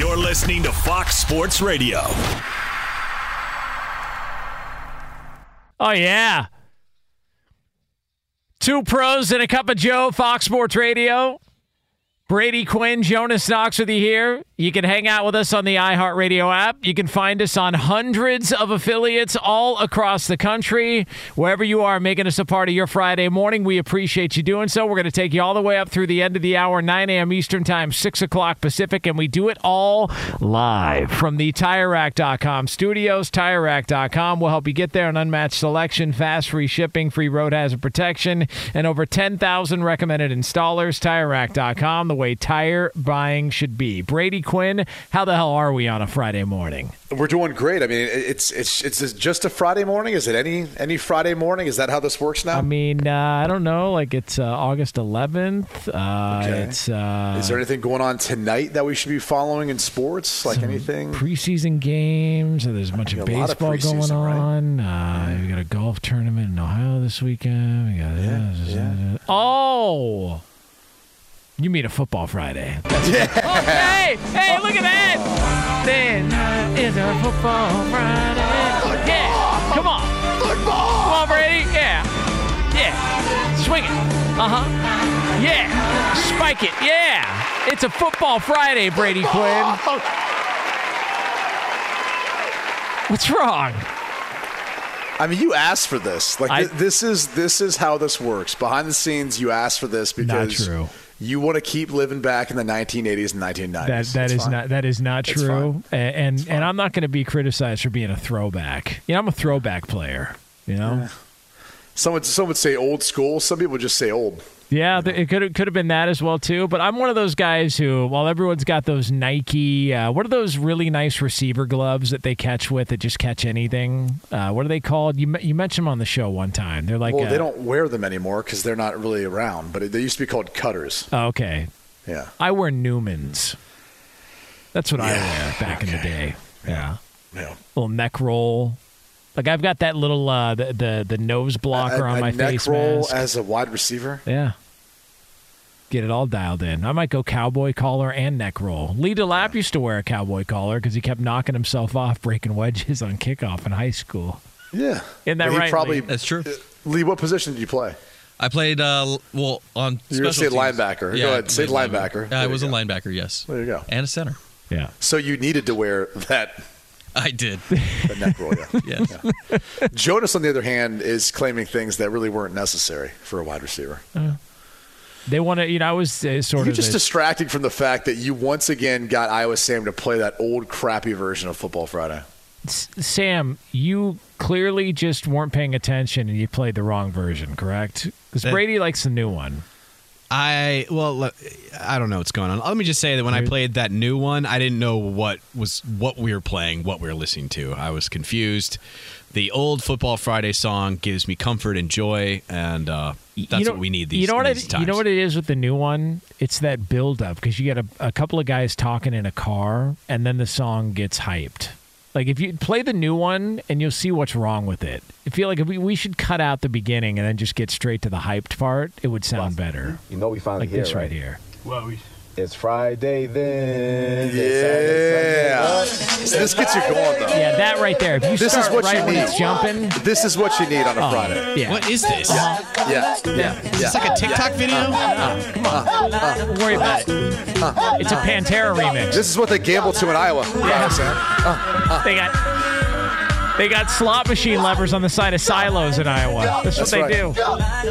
You're listening to Fox Sports Radio. Oh, yeah. Two pros and a cup of Joe, Fox Sports Radio. Brady Quinn, Jonas Knox with you here. You can hang out with us on the iHeartRadio app. You can find us on hundreds of affiliates all across the country. Wherever you are, making us a part of your Friday morning, we appreciate you doing so. We're going to take you all the way up through the end of the hour, 9 a.m. Eastern Time, 6 o'clock Pacific, and we do it all live from the TireRack.com studios. TireRack.com will help you get there. An unmatched selection, fast, free shipping, free road hazard protection, and over 10,000 recommended installers. TireRack.com, the way tire buying should be. Brady Quinn, how the hell are we on a Friday morning? We're doing great. I mean, it's it's it's just a Friday morning. Is it any any Friday morning? Is that how this works now? I mean, uh, I don't know. Like it's uh, August 11th. Uh, Okay. It's uh, Is there anything going on tonight that we should be following in sports? Like anything? preseason games. There's a bunch of lot of baseball going preseason, right? on. Uh, We got a golf tournament in Ohio this weekend. We got yeah. oh. You mean a football Friday? That's oh, hey, hey, look at that! Then is a football Friday. Yeah, come on, football. Come on, Brady. Yeah, yeah. Swing it. Uh huh. Yeah. Spike it. Yeah. It's a football Friday, Brady Quinn. What's wrong? I mean, you asked for this. Like I- th- this is this is how this works. Behind the scenes, you asked for this Not because true. You want to keep living back in the 1980s and 1990s. That that That's fine. not that is not That's true, A- and and, I'm not going to be criticized for being a throwback. You know, I'm a throwback player. You know, Some would some would say old school. Some people just say old. Yeah, it could could have been that as well too. But I'm one of those guys who, while everyone's got those Nike, uh, what are those really nice receiver gloves that they catch with that just catch anything? Uh, what are they called? You you mentioned them on the show one time. They're like, well, uh, they don't wear them anymore because they're not really around. But they used to be called cutters. Oh, okay, Yeah. I wear Neumanns. That's what I wear back in the day. Yeah. Yeah. little neck roll. Like I've got that little uh, the, the the nose blocker a, on a my neck face roll mask. as a wide receiver. yeah. Get it all dialed in. I might go cowboy collar and neck roll. Lee DeLapp used to wear a cowboy collar because he kept knocking himself off breaking wedges on kickoff in high school. Yeah. Isn't that But right, Probably. Lee? That's true. Lee, what position did you play? I played uh, well on. You were gonna say teams. linebacker. Yeah, Go ahead, say played linebacker. Yeah, I was you a go. linebacker. Yes, There you go. and a center. Yeah. So you needed to wear that, I did. that neck roll. Yeah. Jonas, on the other hand, is claiming things that really weren't necessary for a wide receiver. They want to, you know, I was uh, sort of You're of just the- distracting from the fact that you once again got Iowa Sam to play that old crappy version of Football Friday. S- Sam, you clearly just weren't paying attention and you played the wrong version, correct? Because Uh, Brady likes the new one. I well, I don't know what's going on. Let me just say that when I played that new one, I didn't know what was what we were playing, what we were listening to. I was confused. The old Football Friday song gives me comfort and joy, and uh, that's you know, what we need these, you know what these it, times. You know what it is with the new one? It's that build up because you get a, a couple of guys talking in a car, and then the song gets hyped. Like if you play the new one, and you'll see what's wrong with it. I feel like if we, we should cut out the beginning and then just get straight to the hyped part. It would sound better. You know we finally Like here, this right right? here. Well, we, It's Friday then. Yeah. So this gets you going though. Yeah, that right there. If you This start is what right you when need. it's jumping, This is what you need on a oh, Friday. Yeah. What is this? Uh-huh. Yeah, yeah, yeah. Is this like a TikTok video? Uh-huh. Don't worry about it. Uh-huh. It's a Pantera remix. This is what they gamble to in Iowa. Yeah, Sam. They got they got slot machine levers on the side of silos in Iowa. That's, That's what right. they do.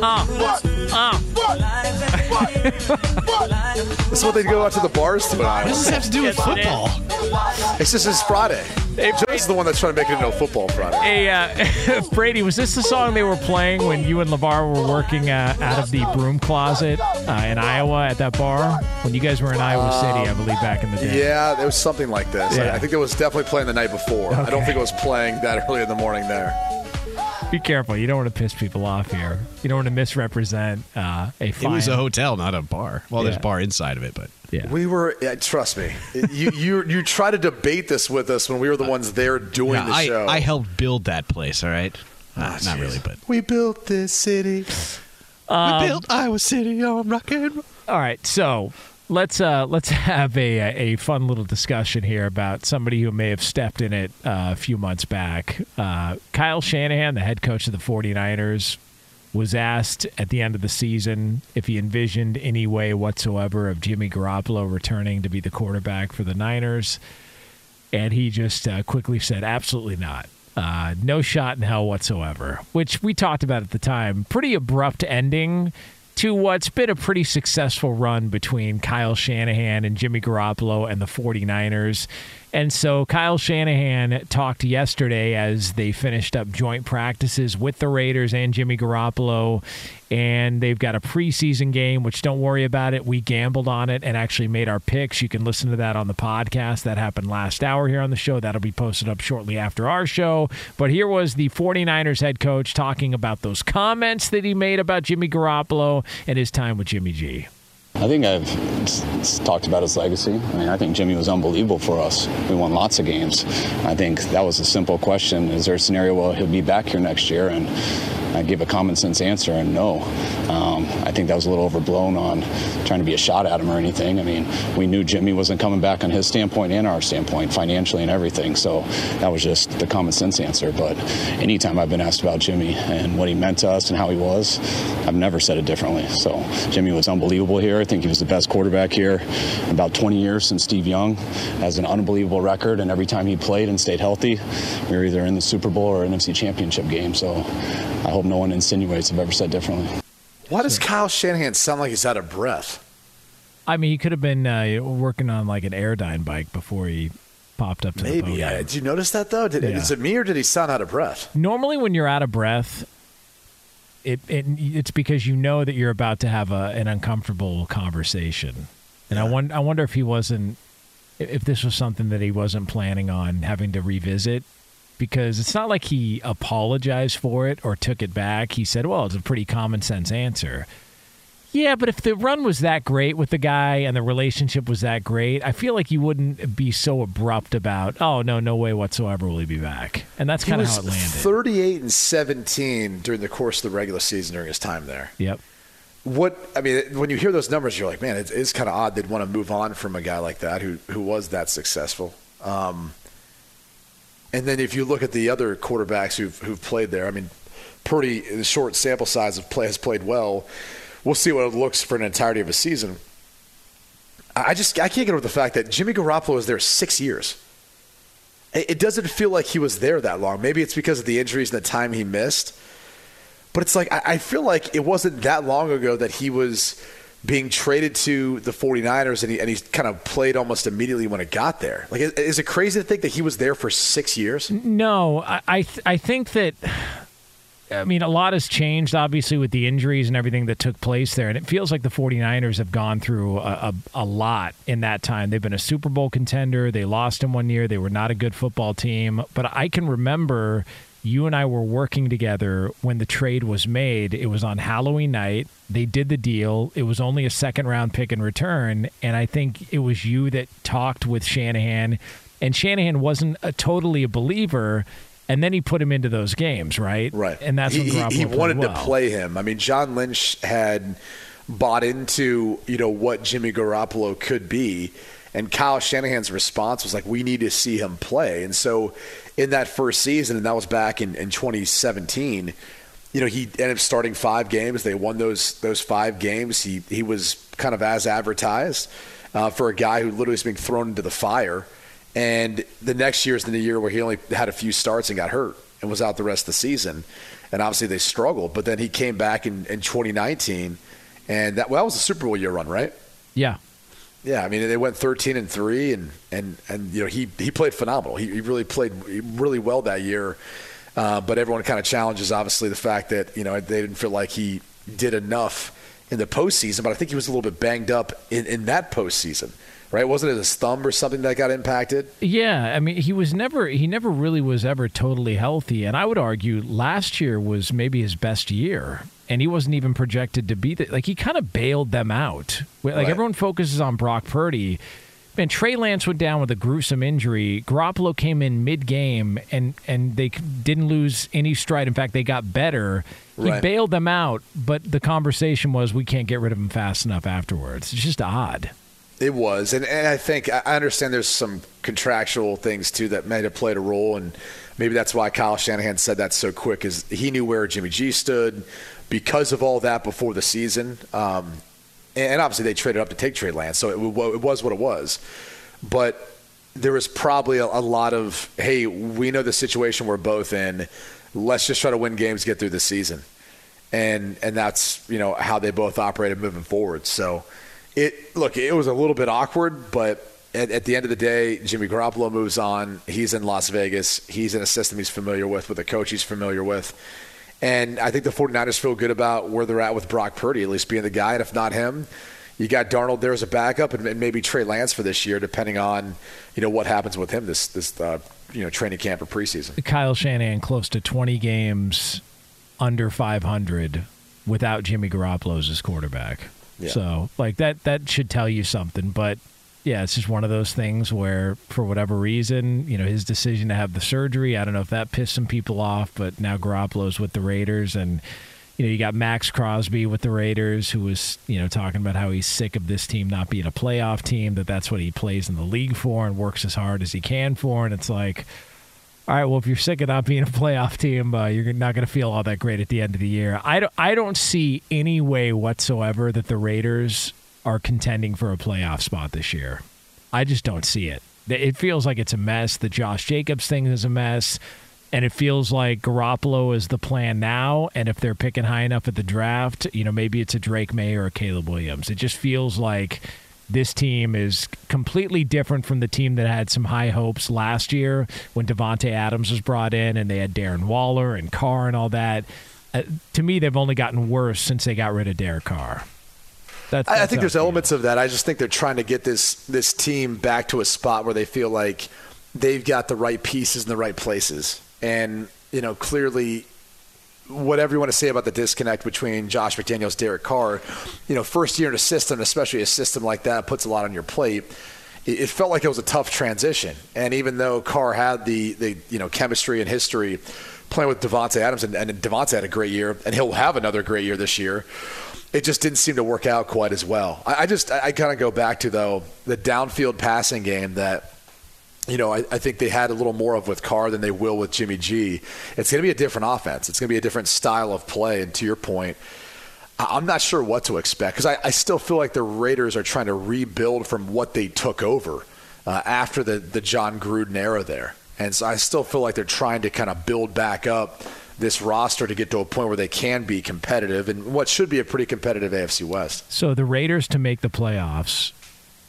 Uh, uh. This is what they go out to the bars to in What does this have to do with Yes, it is. football? It's just it's Friday. Joe's the one that's trying to make it into a football Friday. Hey, uh, Brady, was this the song they were playing when you and LeVar were working uh, out of the broom closet uh, in Iowa at that bar? When you guys were in Iowa City, I believe, back in the day. Yeah, it was something like this. Yeah. I, I think it was definitely playing the night before. I don't think it was playing that early in the morning there. Be careful. You don't want to piss people off here. You don't want to misrepresent uh, a It was a hotel, not a bar. Well, there's a bar inside of it, but yeah. We were, yeah, trust me, you, you you try to debate this with us when we were the ones there doing Yeah, the I, show. I helped build that place. All right, Ah, not, not really, but we built this city. we built Iowa City on rock and roll. All right, so let's uh, let's have a a fun little discussion here about somebody who may have stepped in it uh, a few months back. Uh, Kyle Shanahan, the head coach of the 49ers, was asked at the end of the season if he envisioned any way whatsoever of Jimmy Garoppolo returning to be the quarterback for the Niners, and he just uh, quickly said, "Absolutely not." Uh, no shot in hell whatsoever, which we talked about at the time. Pretty abrupt ending to what's been a pretty successful run between Kyle Shanahan and Jimmy Garoppolo and the 49ers. And so Kyle Shanahan talked yesterday as they finished up joint practices with the Raiders and Jimmy Garoppolo. And they've got a preseason game, which don't worry about it. We gambled on it and actually made our picks. You can listen to that on the podcast. That happened last hour here on the show. That'll be posted up shortly after our show. But here was the 49ers head coach talking about those comments that he made about Jimmy Garoppolo and his time with Jimmy G. I think I've talked about his legacy. I mean, I think Jimmy was unbelievable for us. We won lots of games. I think that was a simple question. Is there a scenario where he'll be back here next year? And I give a common sense answer, and no. Um, I think that was a little overblown on trying to be a shot at him or anything. I mean, we knew Jimmy wasn't coming back on his standpoint and our standpoint, financially and everything. So that was just the common sense answer. But anytime I've been asked about Jimmy and what he meant to us and how he was, I've never said it differently. So Jimmy was unbelievable here. I think he was the best quarterback here about 20 years since Steve Young. Has an unbelievable record, and every time he played and stayed healthy, we were either in the Super Bowl or NFC Championship game. So I hope no one insinuates I've ever said differently. Why does Kyle Shanahan sound like he's out of breath? I mean, he could have been uh, working on like an Airdyne bike before he popped up to the Maybe. podium. Yeah. Did you notice that though? Did, Yeah. Is it me or did he sound out of breath? Normally, when you're out of breath, it, it it's because you know that you're about to have a, an uncomfortable conversation. And I wonder, I wonder if he wasn't, if this was something that he wasn't planning on having to revisit, because it's not like he apologized for it or took it back. He said, "Well, it's a pretty common sense answer." Yeah, but if the run was that great with the guy and the relationship was that great, I feel like you wouldn't be so abrupt about, "Oh no, no way whatsoever will he be back." And that's kind of how it landed. 38 and 17 during the course of the regular season during his time there. Yep. What I mean, when you hear those numbers, you're like, man, it is kind of odd they'd want to move on from a guy like that who who was that successful. Um, and then if you look at the other quarterbacks who've who've played there, I mean, a short sample size of play has played well. We'll see what it looks for an entirety of a season. I just I can't get over the fact that Jimmy Garoppolo was there six years. It doesn't feel like he was there that long. Maybe it's because of the injuries and the time he missed. But it's like I feel like it wasn't that long ago that he was being traded to the 49ers and he, and he kind of played almost immediately when it got there. Like, is, is it crazy to think that he was there for six years? No, I I, th- I think that. I mean, a lot has changed, obviously, with the injuries and everything that took place there. And it feels like the 49ers have gone through a, a, a, lot in that time. They've been a Super Bowl contender. They lost in one year. They were not a good football team. But I can remember you and I were working together when the trade was made. It was on Halloween night. They did the deal. It was only a second round pick in return. And I think it was you that talked with Shanahan. And Shanahan wasn't a, totally a believer and then he put him into those games, right? Right. And that's when he, he wanted well. to play him. I mean, John Lynch had bought into you know what Jimmy Garoppolo could be, and Kyle Shanahan's response was like, "We need to see him play." And so, in that first season, and that was back in, in 2017. You know, he ended up starting five games. They won those those five games. He he was kind of as advertised uh, for a guy who literally was being thrown into the fire. And the next year is the year where he only had a few starts and got hurt and was out the rest of the season. And obviously they struggled. But then he came back in, in 2019, and that, well, that was a Super Bowl year run, right? Yeah. Yeah, I mean they went 13 and three, and and and you know he he played phenomenal. He, he really played really well that year. Uh, but everyone kind of challenges obviously the fact that you know they didn't feel like he did enough in the postseason. But I think he was a little bit banged up in, in that postseason right? Wasn't it his thumb or something that got impacted? Yeah, I mean, he was never he never really was ever totally healthy, and I would argue last year was maybe his best year, and he wasn't even projected to be that. Like he kind of bailed them out. Like right. everyone focuses on Brock Purdy. Man, Trey Lance went down with a gruesome injury. Garoppolo came in mid-game, and and they didn't lose any stride. In fact, they got better. He right. bailed them out, but the conversation was we can't get rid of him fast enough afterwards. It's just odd. It was, and, and I think I understand there's some contractual things too that may have played a role, and maybe that's why Kyle Shanahan said that so quick, is he knew where Jimmy G stood because of all that before the season, um, and obviously they traded up to take Trey Lance, so it, it was what it was, but there was probably a, a lot of hey, we know the situation we're both in, let's just try to win games, get through the season, and and that's you know how they both operated moving forward, so it look, it was a little bit awkward, but at, at, the end of the day, Jimmy Garoppolo moves on. He's in Las Vegas. He's in a system he's familiar with, with a coach he's familiar with. And I think the 49ers feel good about where they're at with Brock Purdy, at least being the guy. And if not him, you got Darnold there as a backup and, maybe Trey Lance for this year, depending on you know what happens with him this this uh, you know training camp or preseason. Kyle Shanahan close to 20 games under 500 without Jimmy Garoppolo as his quarterback. Yeah. So like that that should tell you something. But yeah, it's just one of those things where for whatever reason, you know, his decision to have the surgery, I don't know if that pissed some people off, but now Garoppolo's with the Raiders and you know, you got Maxx Crosby with the Raiders, who was, you know, talking about how he's sick of this team not being a playoff team, that that's what he plays in the league for and works as hard as he can for. And it's like, all right, well, if you're sick of not being a playoff team, uh, you're not going to feel all that great at the end of the year. I don't, I don't see any way whatsoever that the Raiders are contending for a playoff spot this year. I just don't see it. It feels like it's a mess. The Josh Jacobs thing is a mess. And it feels like Garoppolo is the plan now. And if they're picking high enough at the draft, you know, maybe it's a Drake Maye or a Caleb Williams. It just feels like this team is completely different from the team that had some high hopes last year when Davante Adams was brought in and they had Darren Waller and Carr and all that. Uh, to me, they've only gotten worse since they got rid of Derek Carr. That's, that's I think there's elements of that. I just think they're trying to get this this team back to a spot where they feel like they've got the right pieces in the right places, and you know clearly whatever you want to say about the disconnect between Josh McDaniels, Derek Carr, you know, first year in a system, especially a system like that, puts a lot on your plate. It, felt like it was a tough transition, and even though Carr had the the you know chemistry and history playing with Davante Adams, and, and Davante had a great year, and he'll have another great year this year. It just didn't seem to work out quite as well. I, I just I, I kind of go back to though the downfield passing game that you know, I, I, think they had a little more of with Carr than they will with Jimmy G. It's going to be a different offense. It's going to be a different style of play. And to your point, I'm not sure what to expect because I, I, still feel like the Raiders are trying to rebuild from what they took over uh, after the, the Jon Gruden era there. And so I still feel like they're trying to kind of build back up this roster to get to a point where they can be competitive in what should be a pretty competitive AFC West. So the Raiders to make the playoffs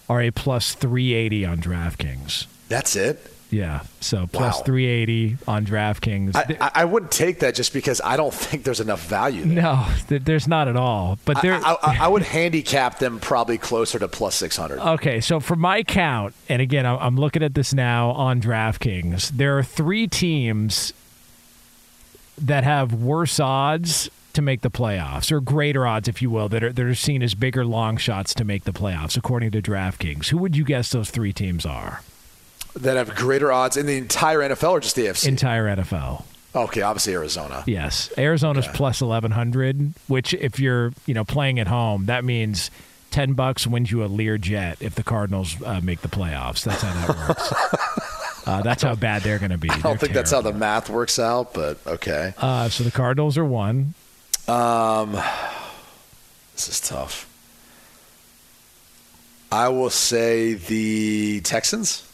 are a plus 380 on DraftKings. That's it. Yeah, so plus Wow. 380 on DraftKings. I, I, I wouldn't take that just because I don't think there's enough value. There. no, th- there's not at all. But there. I, I, I would handicap them probably closer to plus 600. Okay, so for my count, and again, I'm looking at this now on DraftKings. There are three teams that have worse odds to make the playoffs, or greater odds, if you will, that are that are seen as bigger long shots to make the playoffs, according to DraftKings. Who would you guess those three teams are? that have greater odds in the entire NFL or just the AFC? Entire NFL. okay, obviously Arizona. Yes, Arizona's plus 1100, which if you're you know playing at home, that means. 10 bucks wins you a Learjet if the Cardinals uh, make the playoffs. That's how that works. uh, that's how bad they're going to be. I don't think that's how the math works out, but okay. Uh, so the Cardinals are one. Um, this is tough. I will say the Texans.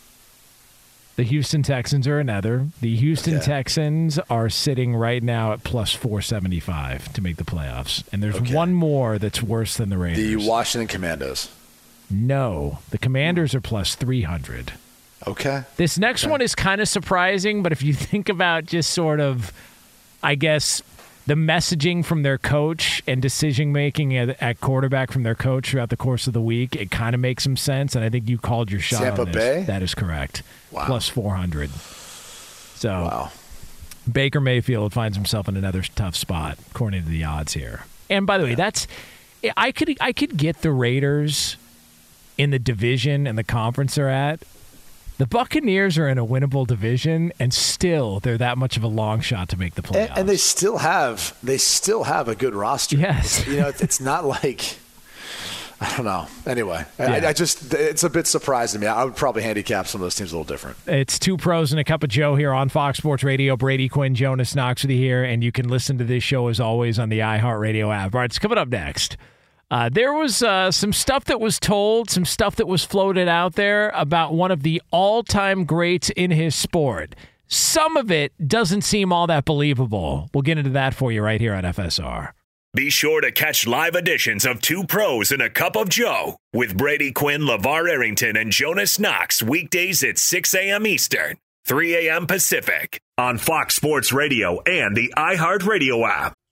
The Houston Texans are another. The Houston Okay. Texans are sitting right now at plus 475 to make the playoffs. And there's Okay. one more that's worse than the Raiders. The Washington Commandos. no, the Commanders are plus 300. Okay. This next one is kind of surprising, but if you think about just sort of, I guess, the messaging from their coach and decision making at, at quarterback from their coach throughout the course of the week, it kind of makes some sense. And I think you called your shot. Tampa on this. Bay? That is correct. Wow. Plus 400. So Wow. Baker Mayfield finds himself in another tough spot, according to the odds here. And by the way, that's I could I could get the Raiders in the division and the conference they're at. The Buccaneers are in a winnable division, and still they're that much of a long shot to make the playoffs. And, and they still have they still have a good roster. Yes. You know, it's, it's not like I don't know. Anyway, Yeah. I, I just it's a bit surprising to me. I would probably handicap some of those teams a little different. It's two pros and a cup of Joe here on Fox Sports Radio. Brady Quinn, Jonas Knox with you here, and you can listen to this show as always on the iHeartRadio app. All right, it's coming up next. Uh, there was uh, some stuff that was told, some stuff that was floated out there about one of the all-time greats in his sport. Some of it doesn't seem all that believable. We'll get into that for you right here on FSR. Be sure to catch live editions of Two Pros and a Cup of Joe with Brady Quinn, LeVar Arrington, and Jonas Knox weekdays at 6 a.m. Eastern, 3 a.m. Pacific on Fox Sports Radio and the iHeartRadio app.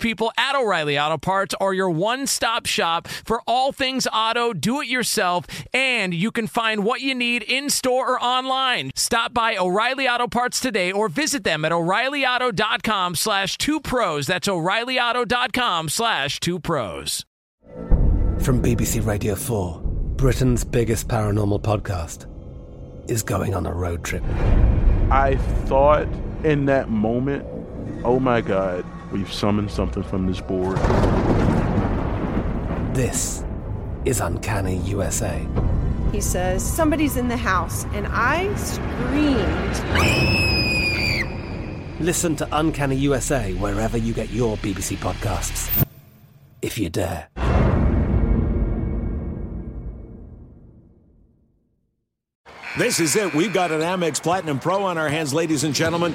people at O'Reilly Auto Parts are your one stop shop for all things auto, do it yourself, and you can find what you need in store or online. Stop by O'Reilly Auto Parts today or visit them at o'ReillyAuto.com slash two pros. That's o'ReillyAuto.com slash two pros. From BBC Radio 4, Britain's biggest paranormal podcast is going on a road trip. I thought in that moment, oh my God, we've summoned something from this board. This is Uncanny USA. He says, Somebody's in the house. And I screamed. Listen to Uncanny USA wherever you get your BBC podcasts, if you dare. This is it. We've got an Amex Platinum Pro on our hands, ladies and gentlemen.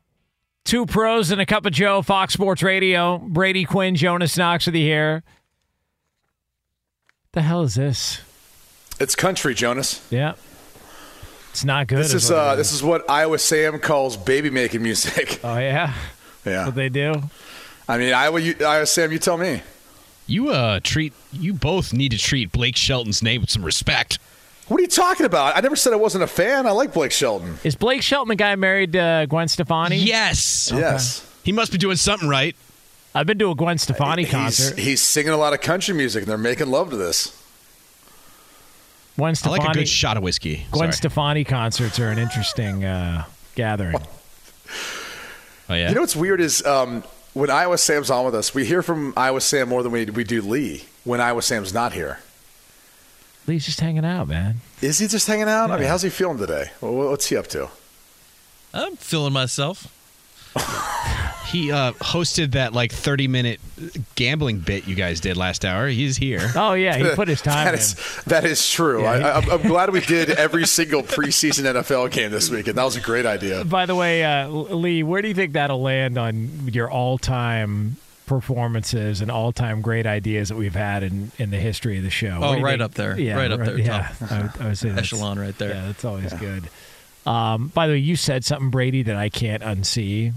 Two pros and a cup of Joe, Fox Sports Radio. Brady Quinn, Jonas Knox with you here. The hell is this? It's country, Jonas. Yeah. It's not good. This is what uh, this is what Iowa Sam calls baby making music. Oh, yeah? Yeah. What they do? I mean, Iowa, you, Iowa Sam, you tell me. You uh treat you both need to treat Blake Shelton's name with some respect. What are you talking about? I never said I wasn't a fan. I like Blake Shelton. Is Blake Shelton the guy married uh, Gwen Stefani? Yes. Yes. He must be doing something right. I've been to a Gwen Stefani He's, concert. he's singing a lot of country music, and they're making love to this. Gwen I Stefani. like a good shot of whiskey. Gwen Sorry. Stefani concerts are an interesting uh, gathering. Oh yeah. You know what's weird is um, when Iowa Sam's on with us, we hear from Iowa Sam more than we, we do Lee when Iowa Sam's not here. Lee's just hanging out, man. Is he just hanging out? I mean, how's he feeling today? What's he up to? I'm feeling myself. he uh, hosted that like 30 minute gambling bit you guys did last hour. He's here. Oh yeah, he put his time That in. is, that is true. Yeah, I, he- I, I'm glad we did every single preseason NFL game this weekend. That was a great idea. By the way, uh, Lee, where do you think that'll land on your all-time performances and all-time great ideas that we've had in, in the history of the show? Oh, What do you right up there. Yeah, Right up there, Yeah. I, would- I would say that's- Echelon right there. Yeah, that's always good. Um, by the way, you said something, Brady, that I can't unsee.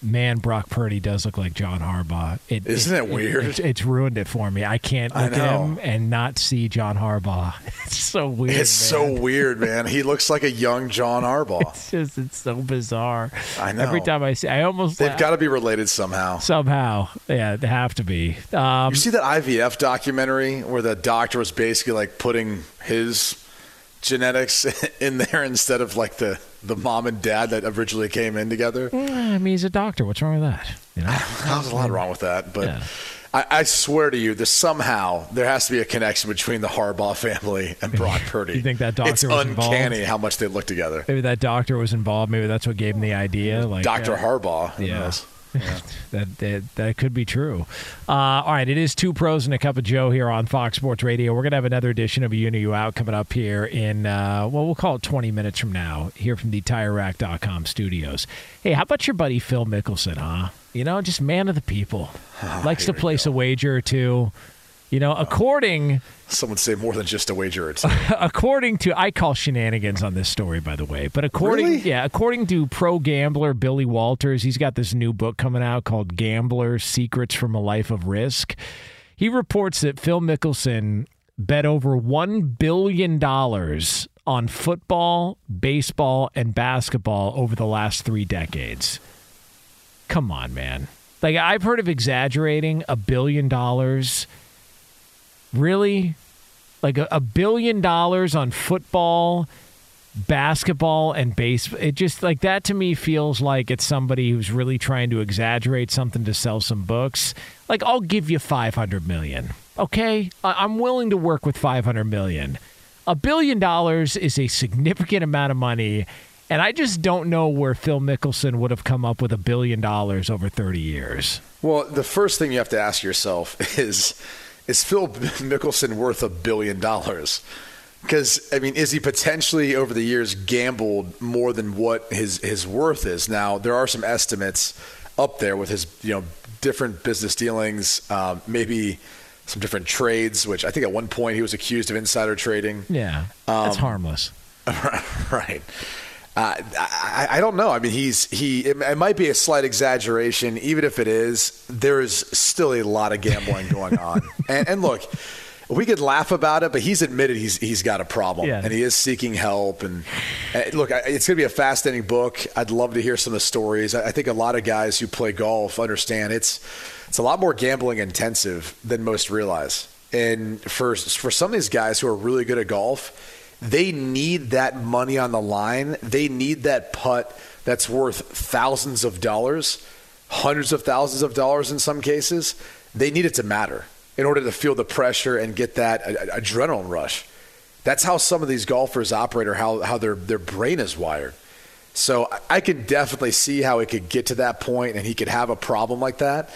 Man, Brock Purdy does look like John Harbaugh. It, Isn't it weird? it's, it's ruined it for me. I can't I look at him and not see John Harbaugh. It's so weird. It's man. so weird, man. He looks like a young John Harbaugh. It's just it's so bizarre. I know. Every time I see, I almost They've got to be related somehow. somehow. Yeah, they have to be. Um, You see that IVF documentary where the doctor was basically like putting his genetics in there instead of like the, the mom and dad that originally came in together? I mean, he's a doctor. What's wrong with that? You know, There's a lot wrong with that, but Yeah. I, I swear to you, there's somehow there has to be a connection between the Harbaugh family and Brock Purdy. You think that doctor It's was uncanny involved? how much they look together. maybe that doctor was involved. Maybe that's what gave him the idea. Like Doctor uh, Harbaugh. Yeah. knows? that, that that could be true. Uh, all right, it is two pros and a cup of Joe here on Fox Sports Radio. We're gonna have another edition of You In or Out coming up here in uh, well, we'll call it twenty minutes from now here from the TireRack.com studios. Hey, how about your buddy Phil Mickelson? Huh? You know, just man of the people, likes to place a wager or two. You know, according Some would say more than just a wager two. according to I call shenanigans on this story by the way, but according Really? yeah, according to pro gambler Billy Walters, he's got this new book coming out called Gambler Secrets from a Life of Risk. He reports that Phil Mickelson bet over 1 billion dollars on football, baseball and basketball over the last 3 decades. Come on, man. Like I've heard of exaggerating a billion dollars. Really? like a, a billion dollars on football, basketball, and baseball. It just like that to me feels like it's somebody who's really trying to exaggerate something to sell some books. Like I'll give you five hundred million. Okay, I- I'm willing to work with five hundred million. A billion dollars is a significant amount of money. And I just don't know where Phil Mickelson would have come up with a billion dollars over 30 years. Well, the first thing you have to ask yourself is is Phil Mickelson worth a billion dollars? Because I mean, is he potentially over the years gambled more than what his his worth is? Now there are some estimates up there with his you know different business dealings, um, maybe some different trades. Which I think at one point he was accused of insider trading. Yeah, that's Um, harmless. right. Uh, I, I don't know. I mean, he's he. It, it might be a slight exaggeration, even if it is. There is still a lot of gambling going on. and, and look, we could laugh about it, but he's admitted he's he's got a problem, Yeah. and he is seeking help. And, and look, I- it's going to be a fascinating book. I'd love to hear some of the stories. I, I think a lot of guys who play golf understand it's it's a lot more gambling intensive than most realize. And for for some of these guys who are really good at golf they need that money on the line. They need that putt that's worth thousands of dollars, hundreds of thousands of dollars in some cases. They need it to matter in order to feel the pressure and get that adrenaline rush. That's how some of these golfers operate or how, how their, their brain is wired. So I can definitely see how it could get to that point and he could have a problem like that.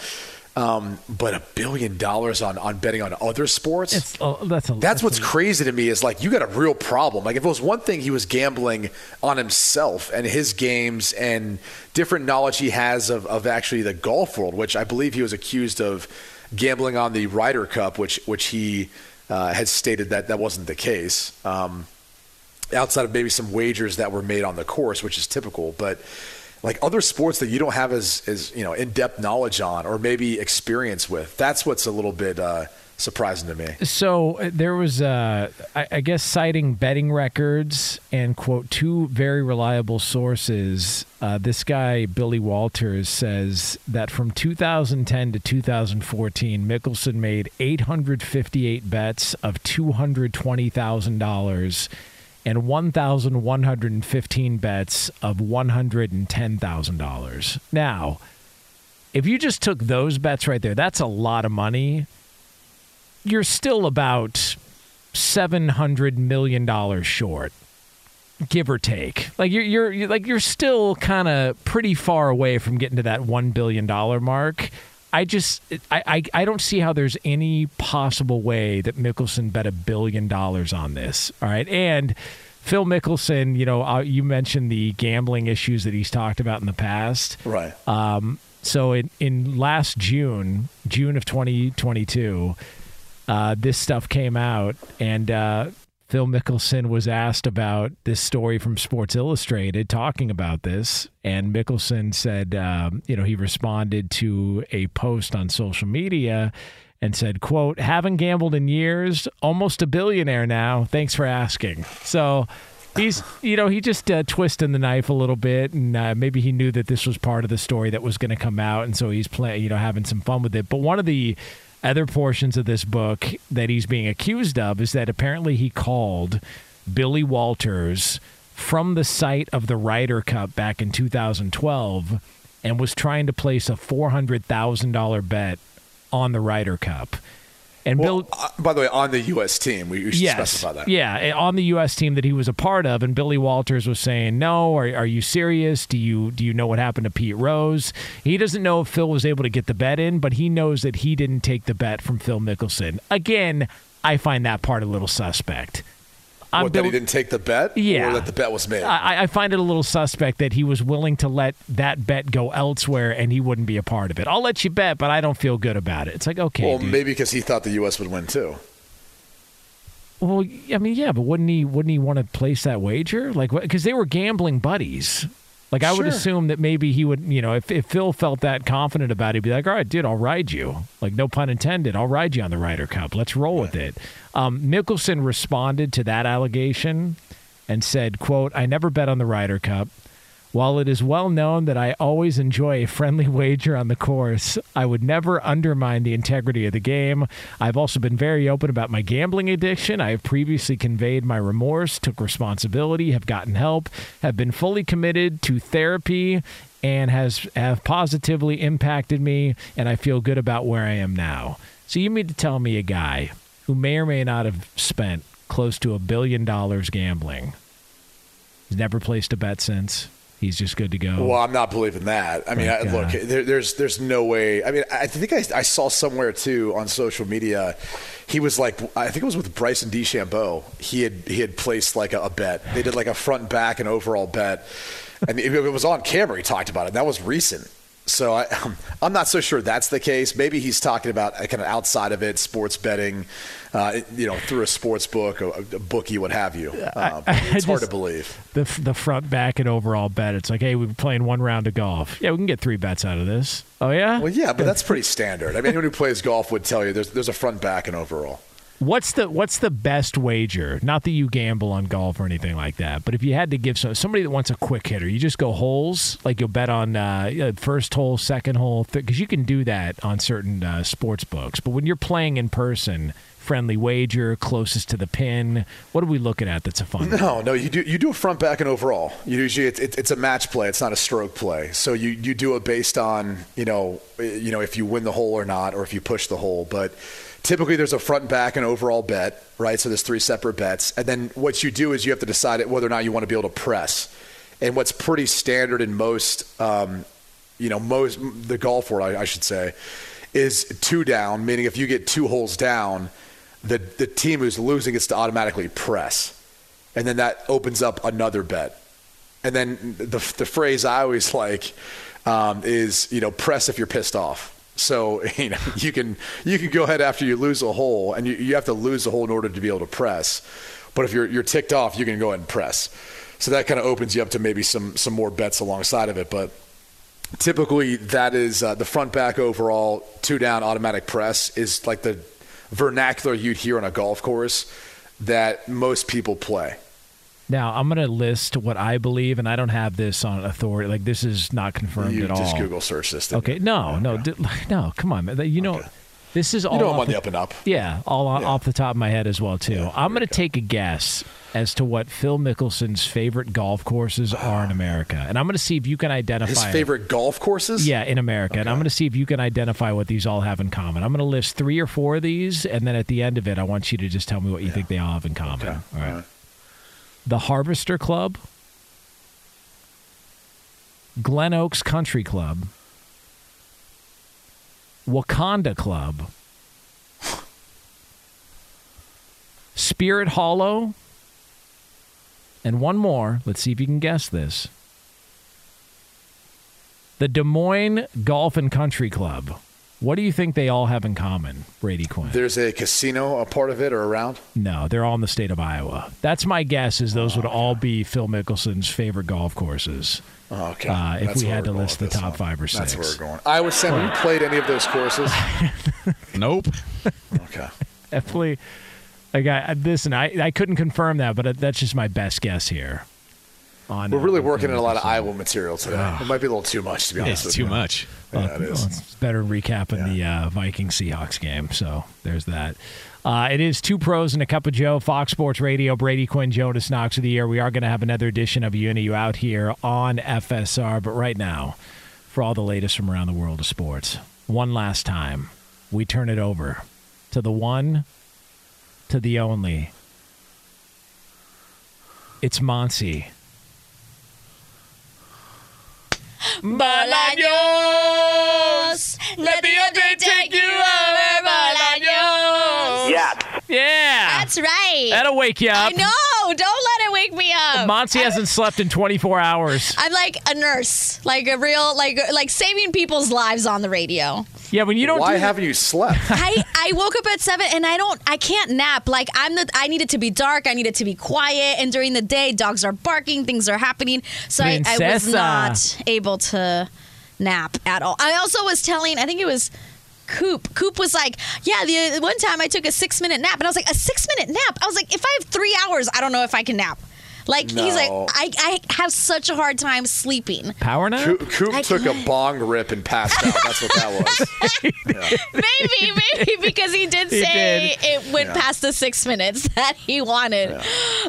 Um, but a billion dollars on, on betting on other sports. It's, oh, that's a, That's what's crazy to me is like you got a real problem. Like if it was one thing he was gambling on himself and his games and different knowledge he has of, of actually the golf world, which I believe he was accused of gambling on the Ryder Cup, which which he uh, has stated that that wasn't the case. Um, outside of maybe some wagers that were made on the course, which is typical, but like other sports that you don't have as, as you know in depth knowledge on or maybe experience with. That's what's a little bit uh, surprising to me. So uh, there was, uh, I, I guess, citing betting records and quote two very reliable sources. Uh, this guy Billy Walters says that from 2010 to 2014, Mickelson made 858 bets of 220 thousand dollars and 1,115 bets of $110,000. Now, if you just took those bets right there, that's a lot of money. You're still about $700 million short, give or take. Like you're, you're, you're like you're still kind of pretty far away from getting to that $1 billion mark. I just I, I, I don't see how there's any possible way that Mickelson bet a billion dollars on this. All right, and Phil Mickelson, you know, uh, you mentioned the gambling issues that he's talked about in the past. Right. Um, so in in last June, June of 2022, uh, this stuff came out, and uh, Phil Mickelson was asked about this story from Sports Illustrated talking about this. And Mickelson said, um, you know, he responded to a post on social media and said, quote, haven't gambled in years, almost a billionaire now. Thanks for asking. So he's, you know, he just uh, twisting the knife a little bit. And uh, maybe he knew that this was part of the story that was going to come out. And so he's playing, you know, having some fun with it. But one of the, other portions of this book that he's being accused of is that apparently he called Billy Walters from the site of the Ryder Cup back in 2012 and was trying to place a $400,000 bet on the Ryder Cup. And well, Bill, uh, by the way, on the U.S. team, we should yes, specify that. Yeah, eh, on the U.S. team that he was a part of, and Billy Walters was saying, "No, are, are you serious? Do you do you know what happened to Pete Rose?" He doesn't know if Phil was able to get the bet in, but he knows that he didn't take the bet from Phil Mickelson. Again, I find that part a little suspect. I'm What, that he didn't take the bet? Yeah. Or that the bet was made? I, I find it a little suspect that he was willing to let that bet go elsewhere and he wouldn't be a part of it. I'll let you bet, but I don't feel good about it. It's like, okay, well, dude. maybe because he thought the U.S. would win too. Well, I mean, yeah, but wouldn't he? Wouldn't he want to place that wager? Like, because they were gambling buddies. Like, I would assume that maybe he would, you know, if, if Phil felt that confident about it, he'd be like, all right, dude, I'll ride you. Like, no pun intended. I'll ride you on the Ryder Cup. Let's roll with it. Um, Mickelson responded to that allegation and said, quote, I never bet on the Ryder Cup. While it is well known that I always enjoy a friendly wager on the course, I would never undermine the integrity of the game. I've also been very open about my gambling addiction. I have previously conveyed my remorse, took responsibility, have gotten help, have been fully committed to therapy and has have positively impacted me and I feel good about where I am now. So you mean to tell me a guy who may or may not have spent close to a billion dollars gambling has never placed a bet since. He's just good to go. Well, I'm not believing that. I mean, I, look, there, there's there's no way. I mean, I think I, I saw somewhere too on social media. He was like, I think it was with Bryson DeChambeau. He had he had placed like a, a bet. They did like a front and back and overall bet, and it, it was on camera. He talked about it. That was recent. So I, I'm not so sure that's the case. Maybe he's talking about kind of outside of it, sports betting, uh, you know, through a sports book, a, a bookie, what have you. Uh, I it's hard just- to believe. the the front, back, and overall bet. It's like, hey, we're playing one round of golf. Yeah, we can get three bets out of this. Oh yeah. Well, yeah, but that's pretty standard. I mean, anyone who plays golf would tell you there's there's a front, back, and overall. What's the what's the best wager? Not that you gamble on golf or anything like that, but if you had to give some somebody that wants a quick hitter, you just go holes. Like you'll bet on uh, uh, first hole, second hole, because you can do that on certain uh, sports books. But when you're playing in person, friendly wager, closest to the pin. What are we looking at? That's a fun. No, no, you do you do a front, back, and overall. Usually it's, it's, it's a match play. It's not a stroke play. So you, you do it based on you know you know if you win the hole or not, or if you push the hole. But typically there's a front, back, and overall bet, right? So there's three separate bets, and then what you do is you have to decide whether or not you want to be able to press. And what's pretty standard in most, um, you know, most the golf world, I, I should say, is two down, meaning if you get two holes down, the the team who's losing gets to automatically press, and then that opens up another bet. And then the the phrase I always like um, is you know press if you're pissed off. So you know you can you can go ahead after you lose a hole, and you, you have to lose a hole in order to be able to press. But if you're you're ticked off, you can go ahead and press. So that kind of opens you up to maybe some some more bets alongside of it. But typically, that is uh, the front back overall two down automatic press is like the vernacular you'd hear on a golf course that most people play. Now I'm going to list what I believe, and I don't have this on authority. Like this is not confirmed You at all. just Google search this. Okay, you? no, no, d- no. Come on, man. You know, this is all. know I'm on the up and up. Yeah, all o- off the top of my head as well too. I'm going to take a guess as to what Phil Mickelson's favorite golf courses are in America, and I'm going to see if you can identify His favorite golf courses? Yeah, in America, and I'm going to see if you can identify what these all have in common. I'm going to list three or four of these, and then at the end of it, I want you to just tell me what you think they all have in common. All right. The Harvester Club, Glen Oaks Country Club, Wakonda Club, Spirit Hollow, and one more. Let's see if you can guess this. The Des Moines Golf and Country Club. What do you think they all have in common, Brady Quinn? There's a casino, a part of it, or around. No, they're all in the state of Iowa. That's my guess. Is those would all be Phil Mickelson's favorite golf courses? Oh, okay. Uh, if That's we had to list the top one. five or six, That's where we're going. Iowa Center. Have you played any of those courses? nope. Okay. Definitely. Like I, listen, I, I couldn't confirm that, but that's just my best guess here. On We're uh, really on working in a lot of Iowa material today. It might be a little too much, to be honest. It's with too you. much. Yeah, Well, it is. well, it's better recapping the uh, Viking Seahawks game. So there's that. Uh, it is two pros and a cup of Joe, Fox Sports Radio, Brady Quinn, Jonas Knox of the year. We are going to have another edition of You and You out here on FSR. But right now, for all the latest from around the world of sports, one last time, we turn it over to the one, to the only. It's Monty. Bolaños. Let the other take you That's right. That'll wake you up. I up. know. Don't let it wake me up. Monty hasn't slept in 24 hours. I'm like a nurse, like a real, like like saving people's lives on the radio. Yeah, when you don't. Why do haven't you slept? I, I woke up at seven and I don't I can't nap. Like I'm the I need it to be dark. I need it to be quiet. And during the day, dogs are barking, things are happening. So I, I was not able to nap at all. I also was telling I think it was Coop. Coop was like, "Yeah, the one time I took a six minute nap, and I was like, a six minute nap. I was like, if I have three hours, I don't know if I can nap. Like he's like, I, I have such a hard time sleeping. Power nap? Coop, Coop I took a bong rip and passed out. That's what that was. maybe, maybe because he did He say did. it went Yeah. past the six minutes that he wanted.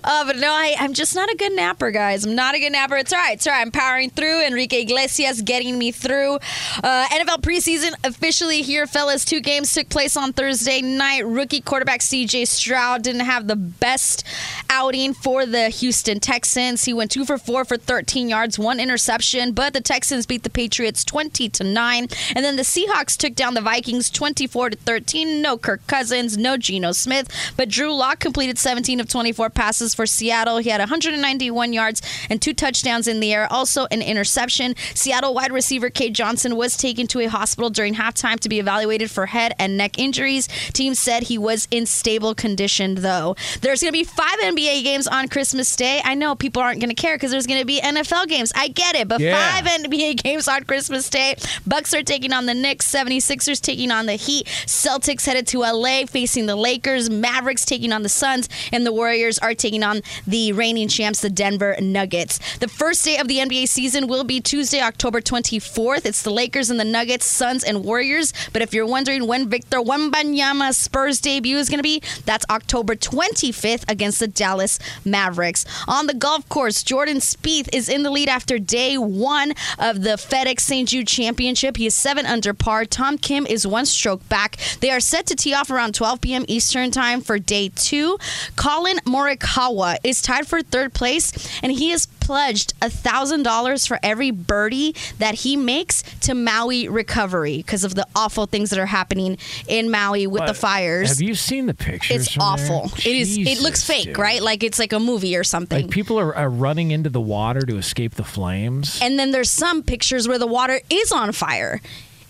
Uh, but no, I, I'm just not a good napper, guys. I'm not a good napper. It's all right. It's all right. I'm powering through. Enrique Iglesias getting me through. Uh, NFL preseason officially here, fellas. Two games took place on Thursday night. Rookie quarterback CJ Stroud didn't have the best outing for the Houston Texans. He went two for four for 13 yards, one interception, but the Texans beat the Patriots 20 to 9. And then the Seahawks took down the Vikings 24 to 13. No Kirk Cousins, no Geno Smith, but Drew Lock completed 17 of 24 passes for Seattle. He had 191 yards and two touchdowns in the air, also an interception. Seattle wide receiver Cade Johnson was taken to a hospital during halftime to be evaluated for head and neck injuries. Team said he was in stable condition though. There's going to be 5 NBA games on Christmas Day. I know people aren't going to care cuz there's going to be NFL games. I get it, but Yeah. 5 NBA games on Christmas Day. Bucks are taking on the Knicks, 76ers taking on the Heat, Celtics headed to LA facing the Lakers, Mavericks taking on the Suns, and the Warriors are taking on the reigning champs, the Denver Nuggets. The first day of the NBA season will be Tuesday, October 24th. It's the Lakers and the Nuggets, Suns and Warriors. But if you're wondering when Victor Wembanyama's Spurs debut is going to be, that's October 25th against the Dallas Mavericks. On the golf course, Jordan Spieth is in the lead after day one of the FedEx St. Jude Championship. He is seven under par. Tom Kim is one stroke back. They are set to tee off around 12 p.m. Eastern Time for day two. Collin Morikawa is tied for third place, and he is pledged a thousand dollars for every birdie that he makes to Maui recovery because of the awful things that are happening in Maui with the fires. Have you seen the pictures? it's there? awful. It is. It looks fake, dude. right? Like it's like a movie or something. Like people are, are running into the water to escape the flames. And then there's some pictures where the water is on fire.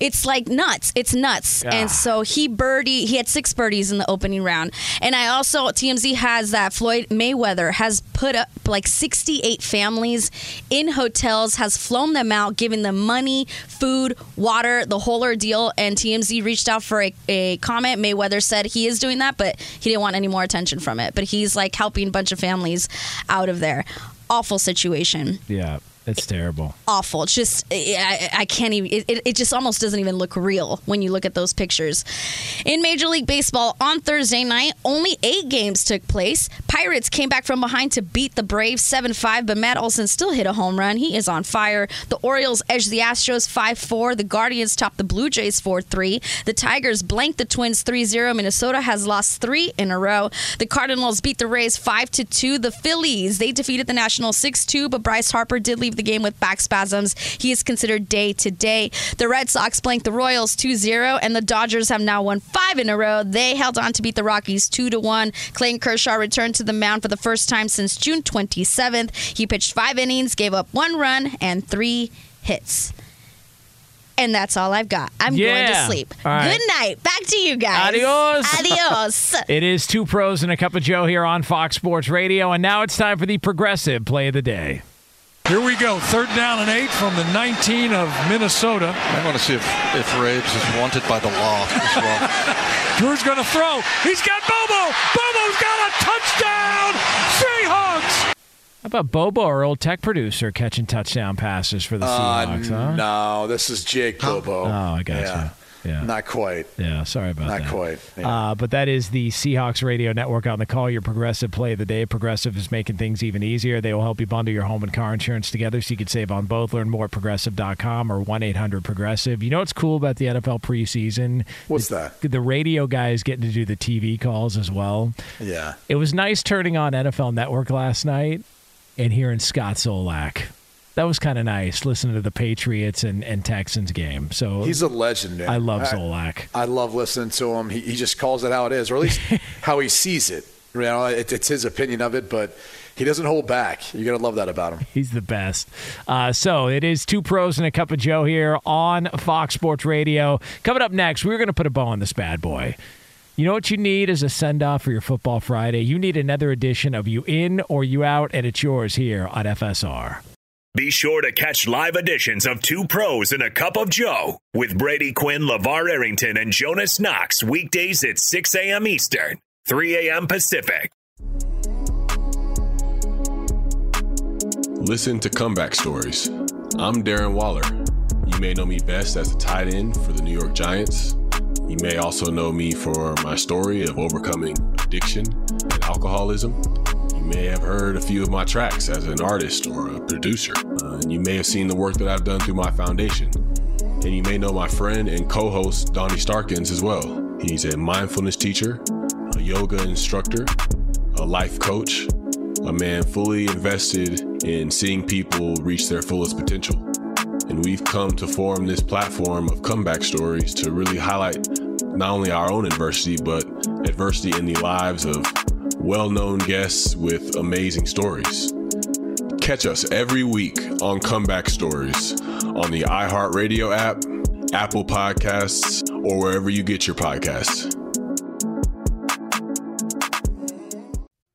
It's like nuts. It's nuts. Ah. And so he birdie, he had six birdies in the opening round. And I also, TMZ has that Floyd Mayweather has put up like 68 families in hotels, has flown them out, giving them money, food, water, the whole ordeal. And TMZ reached out for a, a comment. Mayweather said he is doing that, but he didn't want any more attention from it. But he's like helping a bunch of families out of there. Awful situation Yeah, it's terrible. awful. It's just I, I can't even. It, it- just almost doesn't even look real when you look at those pictures. In Major League Baseball on Thursday night, only eight games took place. Pirates came back from behind to beat the Braves seven five, but Matt Olson still hit a home run. He is on fire. The Orioles edged the Astros five four. The Guardians topped the Blue Jays four three. The Tigers blanked the Twins 3-0. Minnesota has lost three in a row. The Cardinals beat the Rays five to two. The Phillies they defeated the Nationals six two, but Bryce Harper did leave the game with back spasms. He is considered day to day. The Red Sox blanked the Royals 2-0, and the Dodgers have now won five in a row. They held on to beat the Rockies two to one. Clayton Kershaw returned to the mound for the first time since June 27th. He pitched five innings, gave up one run and three hits. And that's all I've got. I'm going to sleep. Right. Good night. Back to you guys. Adios. Adios. It is two pros and a cup of Joe here on Fox Sports Radio, and now it's time for the progressive play of the day. Here we go. Third down and eight from the 19 of Minnesota. I want to see if, if Raves is wanted by the law as well. Drew's going to throw. He's got Bobo. Bobo's got a touchdown. Seahawks. How about Bobo, our old tech producer, catching touchdown passes for the Uh, Seahawks? huh? No, this is Jake Bobo. Oh, I got yeah. you. Yeah. Not quite. Yeah, sorry about Not that. Not quite. Yeah. Uh, but that is the Seahawks Radio Network on the call. Your progressive play of the day. Progressive is making things even easier. They will help you bundle your home and car insurance together so you can save on both. Learn more at progressive.com or 1 800 Progressive. You know what's cool about the NFL preseason? What's that? The radio guys getting to do the TV calls as well. Yeah. It was nice turning on NFL Network last night and hearing Scott Zolak. That was kind of nice listening to the Patriots and, and Texans game. So He's a legend, man. I love Zolak. I love listening to him. He, he just calls it how it is, or at least how he sees it. You know, it, it's his opinion of it, but he doesn't hold back. You're gonna love that about him. He's the best. Uh, so it is two pros and a cup of Joe here on Fox Sports Radio. Coming up next, we're going to put a bow on this bad boy. You know what you need as a send off for your Football Friday? You need another edition of You In or You Out, and it's yours here on FSR. Be sure to catch live editions of Two Pros and a Cup of Joe with Brady Quinn, LeVar Arrington, and Jonas Knox weekdays at 6 a.m. Eastern, 3 a.m. Pacific. Listen to comeback stories. I'm Darren Waller. You may know me best as a tight end for the New York Giants. You may also know me for my story of overcoming addiction and alcoholism. You may have heard a few of my tracks as an artist or a producer. Uh, and you may have seen the work that I've done through my foundation. And you may know my friend and co host, Donnie Starkins, as well. He's a mindfulness teacher, a yoga instructor, a life coach, a man fully invested in seeing people reach their fullest potential. And we've come to form this platform of comeback stories to really highlight not only our own adversity, but adversity in the lives of well known guests with amazing stories. Catch us every week on Comeback Stories on the iHeartRadio app, Apple Podcasts, or wherever you get your podcasts.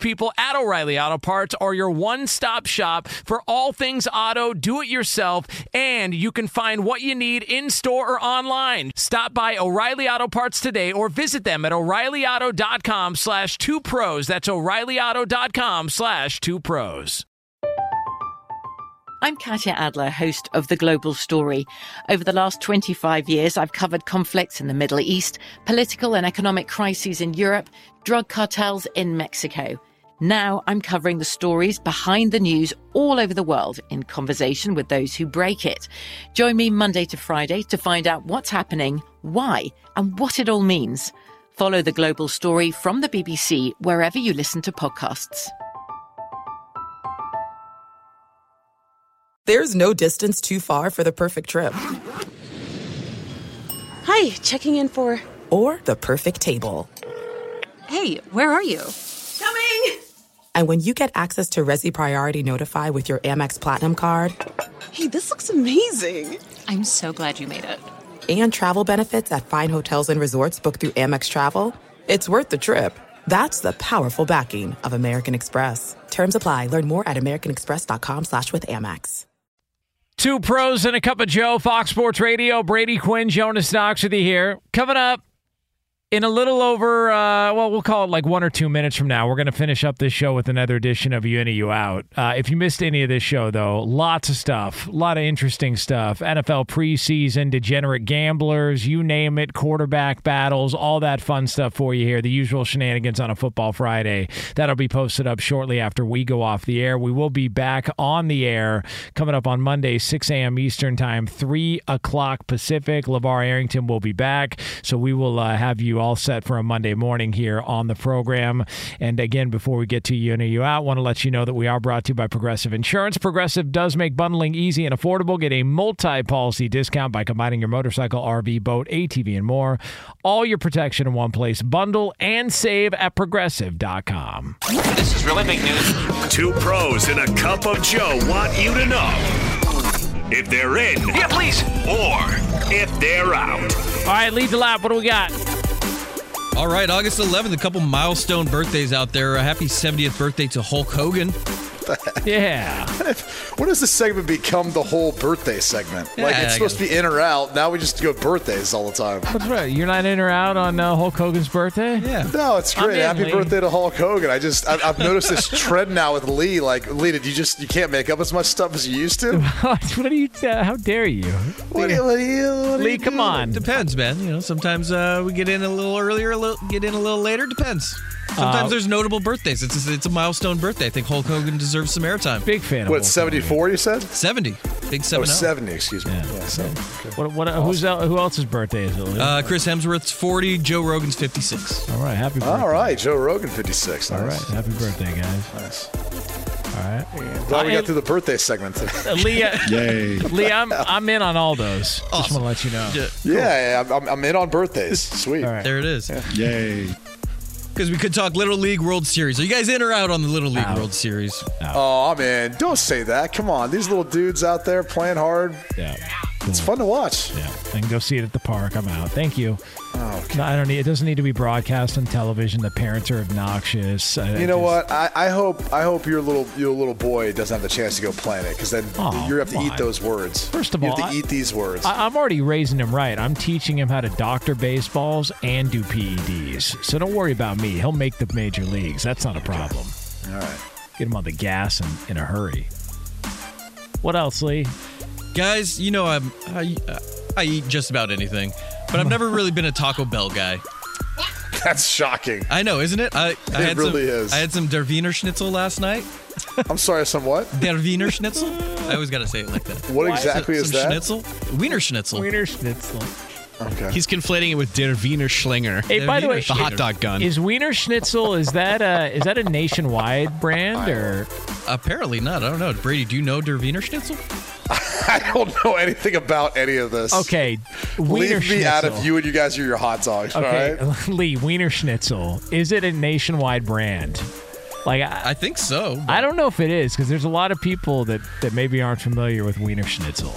people at O'Reilly Auto Parts are your one stop shop for all things auto, do it yourself, and you can find what you need in store or online. Stop by O'Reilly Auto Parts today or visit them at o'ReillyAuto.com slash two pros. That's o'ReillyAuto.com slash two pros. I'm Katya Adler, host of The Global Story. Over the last 25 years, I've covered conflicts in the Middle East, political and economic crises in Europe, drug cartels in Mexico. Now I'm covering the stories behind the news all over the world in conversation with those who break it. Join me Monday to Friday to find out what's happening, why, and what it all means. Follow The Global Story from the BBC wherever you listen to podcasts. There's no distance too far for the perfect trip. Hi, checking in for. Or the perfect table. Hey, where are you? Coming! And when you get access to Resy Priority Notify with your Amex Platinum card. Hey, this looks amazing! I'm so glad you made it. And travel benefits at fine hotels and resorts booked through Amex Travel. It's worth the trip. That's the powerful backing of American Express. Terms apply. Learn more at americanexpress.com slash with Amex. Two pros and a cup of Joe, Fox Sports Radio. Brady Quinn, Jonas Knox with you here. Coming up in a little over, uh, well, we'll call it like one or two minutes from now. We're going to finish up this show with another edition of You In, You Out. Uh, if you missed any of this show, though, lots of stuff, a lot of interesting stuff. NFL preseason, degenerate gamblers, you name it, quarterback battles, all that fun stuff for you here. The usual shenanigans on a football Friday. That'll be posted up shortly after we go off the air. We will be back on the air coming up on Monday, 6 a.m. Eastern Time, 3 o'clock Pacific. LeVar Arrington will be back. So we will uh, have you all set for a Monday morning here on the program. And again, before we get to you and you out, want to let you know that we are brought to you by Progressive Insurance. Progressive does make bundling easy and affordable. Get a multi-policy discount by combining your motorcycle, RV, boat, ATV, and more. All your protection in one place. Bundle and save at progressive.com. This is really big news. Two pros in a cup of Joe want you to know if they're in. Yeah, please. Or if they're out. All right, lead the lap. What do we got? All right, August 11th, a couple milestone birthdays out there. A happy 70th birthday to Hulk Hogan. Yeah. when does this segment become the whole birthday segment? like it's I supposed to be in or out. Now we just go birthdays all the time. That's right. You're not in or out on uh, Hulk Hogan's birthday? Yeah. No, it's great. in, Happy Lee. birthday to Hulk Hogan. I just I, I've noticed this trend now with Lee. Like Lee, did you just you can't make up as much stuff as you used to? what are you? Uh, how dare you? What do you, what do you, what do Lee, you come do? on. Depends, man. You know, sometimes uh, we get in a little earlier, a little, get in a little later. Depends. Sometimes Uh, there's notable birthdays. It's a, it's a milestone birthday. I think Hulk Hogan deserves some airtime. Big fan What, 74 you said? 70. Big Oh, 7 70, excuse me. Yeah, so, What? What? Who's el- who else's birthday is it? Lee? Uh, Chris Hemsworth's 40. Joe Rogan's 56. All right. Happy birthday. All right, Joe Rogan, 56. All right. Happy birthday, guys. Nice. All right. Glad we Uh, got through the birthday segment today. Uh, Lee, uh, Yay. Leah, I'm I'm in on all those. Just want to let you know. Yeah, yeah I'm, I'm in on birthdays. Sweet. All right. There it is. Yay. Because we could talk Little League World Series. Are you guys in or out on the Little League World Series? Oh, man. Don't say that. Come on. These little dudes out there playing hard. Yeah. It's fun to watch. Yeah. I can go see it at the park. I'm out. Thank you. Oh, No, I don't need. It doesn't need to be broadcast on television. The parents are obnoxious. I- You know just- what? I, I hope I hope your little your little boy doesn't have the chance to go playing it because then Oh, you have to eat those words. First of all, you have to I- eat these words. I, I'm already raising him right. I'm teaching him how to doctor baseballs and do PEDs. So don't worry about me. He'll make the major leagues. That's not a problem. All right. Get him on the gas and in a hurry. What else, Lee? Guys, you know I'm I, I eat just about anything, but I've never really been a Taco Bell guy. That's shocking. I know, isn't it? I, I It had really some, is. I had some Der Wiener Schnitzel last night. I'm sorry, some what? Der Wiener Schnitzel. I always got to say it like that. What exactly Some is that? Schnitzel. Wiener Schnitzel. Wiener Schnitzel. Okay. He's conflating it with Der Wiener Schlinger. Hey, by the way, the hot dog gun. Is Wiener Schnitzel is that a is that a nationwide brand or Apparently not. I don't know. Brady, do you know Der Wiener Schnitzel? I don't know anything about any of this. okay? Wiener Leave me out of you and you guys are your hot dogs. Okay, All right. Lee Wiener Schnitzel is it a nationwide brand? Like I, I think so. I don't know if it is because there's a lot of people that that maybe aren't familiar with Wiener Schnitzel.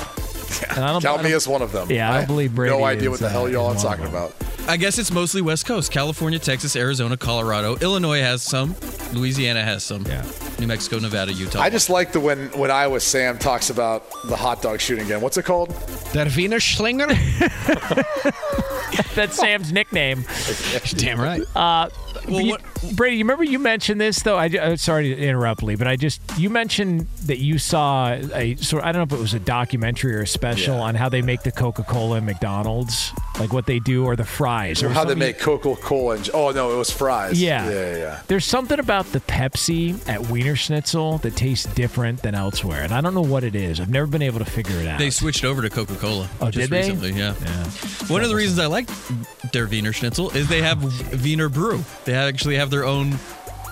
And I don't, Count I me don't- as one of them. Yeah, I don't believe Brady. No idea is, what the uh, hell y'all are is talking about. I guess it's mostly West Coast. California, Texas, Arizona, Colorado. Illinois has some. Louisiana has some. Yeah. New Mexico, Nevada, Utah. I just like the when when Iowa Sam talks about the hot dog shooting again. What's it called? Der Wiener Schlinger? That's Sam's nickname. Damn right. Uh, Well, you- what- Brady, you remember you mentioned this though? I, ju- uh, sorry to interrupt, Lee, but I just you mentioned that you saw a sort. I don't know if it was a documentary or a special on how they make the Coca Cola and McDonald's, like what they do, or the fries, or How they make Coca Cola and oh no, it was fries. Yeah. yeah, yeah. yeah. There's something about the Pepsi at Wiener Schnitzel that tastes different than elsewhere, and I don't know what it is. I've never been able to figure it out. They switched over to Coca Cola. Oh, just did they? recently, yeah. Yeah. One of the reasons I like their Wiener Schnitzel is they have Wiener Brew. They actually have their own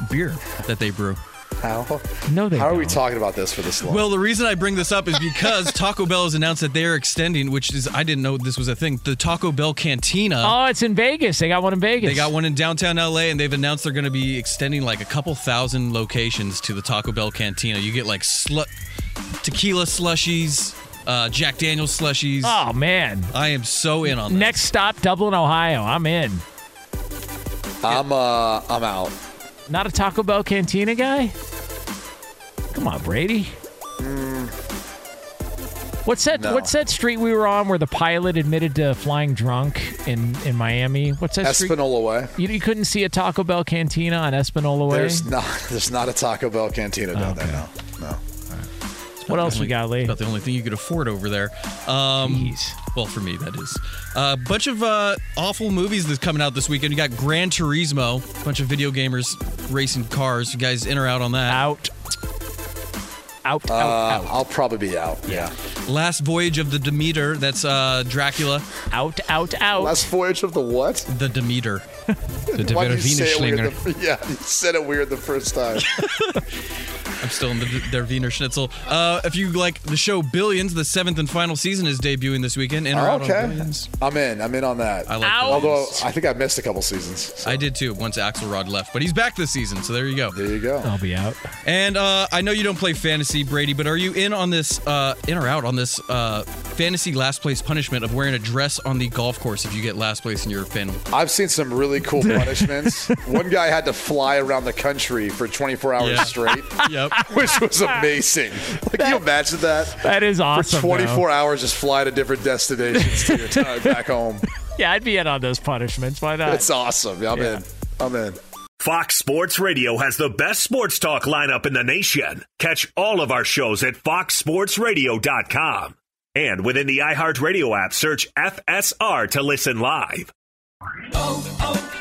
beer that they brew. How? No, they How are we talking about this for this long? Well, the reason I bring this up is because Taco Bell has announced that they are extending, which is I didn't know this was a thing. The Taco Bell Cantina. Oh, it's in Vegas. They got one in Vegas. They got one in downtown LA, and they've announced they're going to be extending like a couple thousand locations to the Taco Bell Cantina. You get like slu- tequila slushies, uh, Jack Daniels slushies. Oh man! I am so in on this. Next stop, Dublin, Ohio. I'm in. I'm uh I'm out. Not a Taco Bell Cantina guy? Come on, Brady. What's that? No. What's that street we were on where the pilot admitted to flying drunk in, in Miami? What's that street? Espanola Way. You, you couldn't see a Taco Bell Cantina on Espanola Way. There's not there's not a Taco Bell cantina down there now. No. What else Only- we got, Lee? About the only thing you could afford over there. Um, well, for me, that is. A bunch of uh, awful movies that's coming out this weekend. You got Gran Turismo, a bunch of video gamers racing cars. You guys in or out on that? Out. Out, Uh, out, out. I'll probably be out. Yeah. Last Voyage of the Demeter. That's uh, Dracula. Out, out, out. Last voyage of the what? The Demeter. The Der Why'd Wiener you say it weird Schlinger. the, yeah, you said it weird the first time. I'm still in the, their Wiener Schnitzel. Uh, if you like the show Billions, the seventh and final season is debuting this weekend. In or out on okay. Billions? I'm in. I'm in on that. I like Although I think I missed a couple seasons. so I did too once Axelrod left, but he's back this season, so there you go. There you go. I'll be out. And uh, I know you don't play fantasy, Brady, but are you in on this, uh, in or out on this uh, fantasy last place punishment of wearing a dress on the golf course if you get last place in your fan? I've seen some really cool punishments. One guy had to fly around the country for 24 hours Yeah. straight, Yep. which was amazing. Like, can you imagine that? That is awesome. For 24 though. hours, just fly to different destinations to your time back home. Yeah, I'd be in on those punishments. Why not? It's awesome. Yeah, I'm Yeah. in. I'm in. Fox Sports Radio has the best sports talk lineup in the nation. Catch all of our shows at foxsportsradio.com. And within the iHeartRadio app, search FSR to listen live. Oh, oh,